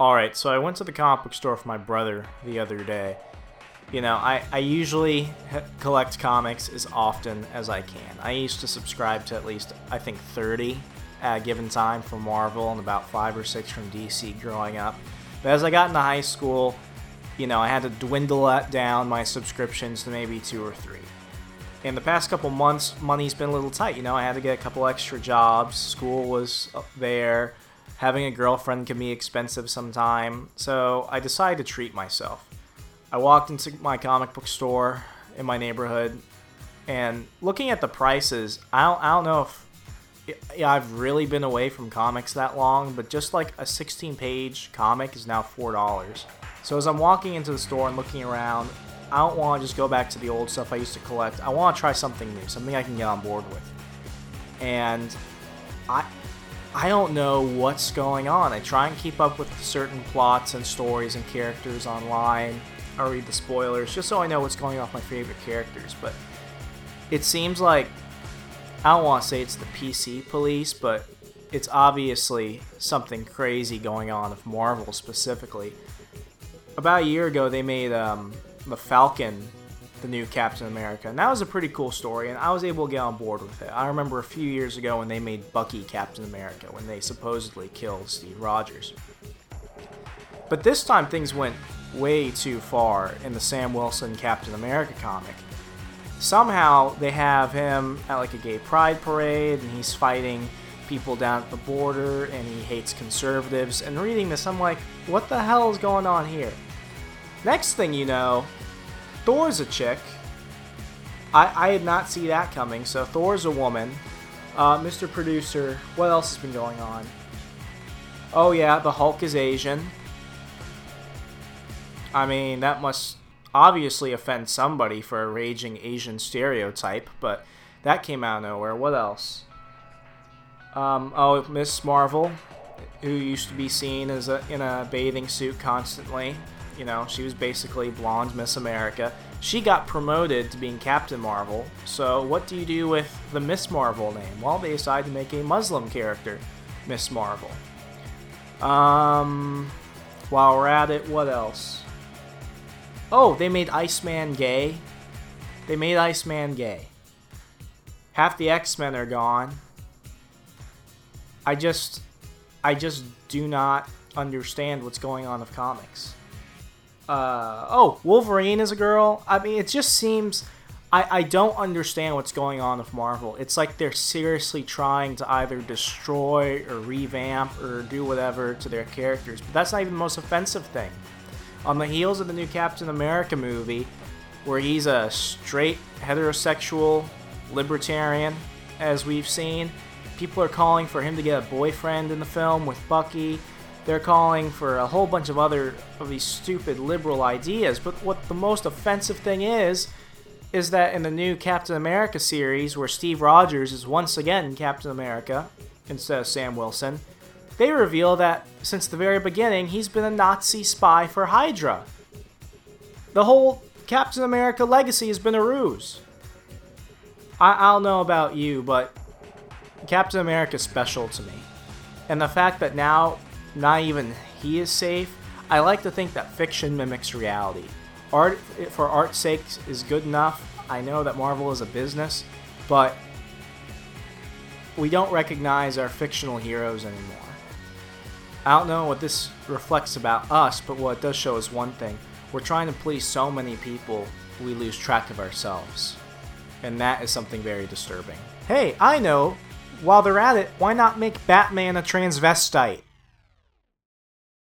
All right, so I went to the comic book store for my brother the other day. You know, I, I usually collect comics as often as I can. I used to subscribe to at least, I think, 30 at a given time from Marvel and about five or six from DC growing up. But as I got into high school, you know, I had to dwindle down my subscriptions to maybe two or three. In the past couple months, money's been a little tight. You know, I had to get a couple extra jobs. School was there. Having a girlfriend can be expensive sometime. So I decided to treat myself. I walked into my comic book store in my neighborhood, and looking at the prices, I don't, I don't know if yeah, I've really been away from comics that long, but just like a 16 page comic is now $4. So as I'm walking into the store and looking around, I don't want to just go back to the old stuff I used to collect. I want to try something new, something I can get on board with. And I I don't know what's going on. I try and keep up with certain plots and stories and characters online. I read the spoilers just so I know what's going on with my favorite characters, but it seems like I don't want to say it's the PC police, but it's obviously something crazy going on with Marvel specifically. About a year ago, they made um, the Falcon the new Captain America, and that was a pretty cool story, and I was able to get on board with it. I remember a few years ago when they made Bucky Captain America, when they supposedly killed Steve Rogers. But this time things went way too far in the Sam Wilson Captain America comic somehow they have him at like a gay pride parade and he's fighting people down at the border and he hates conservatives. And reading this, I'm like, what the hell is going on here? Next thing you know, Thor's a chick. I, I did not see that coming. So Thor's a woman. Uh, Mr. Producer, what else has been going on? Oh yeah, the Hulk is Asian. I mean, that must obviously offend somebody for a raging Asian stereotype, but that came out of nowhere. What else? Um, oh, Miss Marvel, who used to be seen as a, in a bathing suit constantly. You know, she was basically blonde Miss America. She got promoted to being Captain Marvel. So, what do you do with the Miss Marvel name? Well, they decided to make a Muslim character, Miss Marvel. Um, while we're at it, what else? Oh, they made Iceman gay. They made Iceman gay. Half the X-Men are gone. I just I just do not understand what's going on with comics. Uh, oh, Wolverine is a girl. I mean, it just seems I, I don't understand what's going on with Marvel. It's like they're seriously trying to either destroy or revamp or do whatever to their characters. But that's not even the most offensive thing on the heels of the new Captain America movie, where he's a straight heterosexual libertarian, as we've seen. People are calling for him to get a boyfriend in the film with Bucky. They're calling for a whole bunch of other of these stupid liberal ideas. But what the most offensive thing is, is that in the new Captain America series, where Steve Rogers is once again Captain America instead of Sam Wilson, they reveal that since the very beginning, he's been a Nazi spy for Hydra. The whole Captain America legacy has been a ruse. I, don't know about you, but Captain America is special to me. And the fact that now not even he is safe, I like to think that fiction mimics reality. Art for art's sake is good enough. I know that Marvel is a business, but we don't recognize our fictional heroes anymore. I don't know what this reflects about us, but what it does show is one thing. We're trying to please so many people, we lose track of ourselves. And that is something very disturbing. Hey, I know! While they're at it, why not make Batman a transvestite?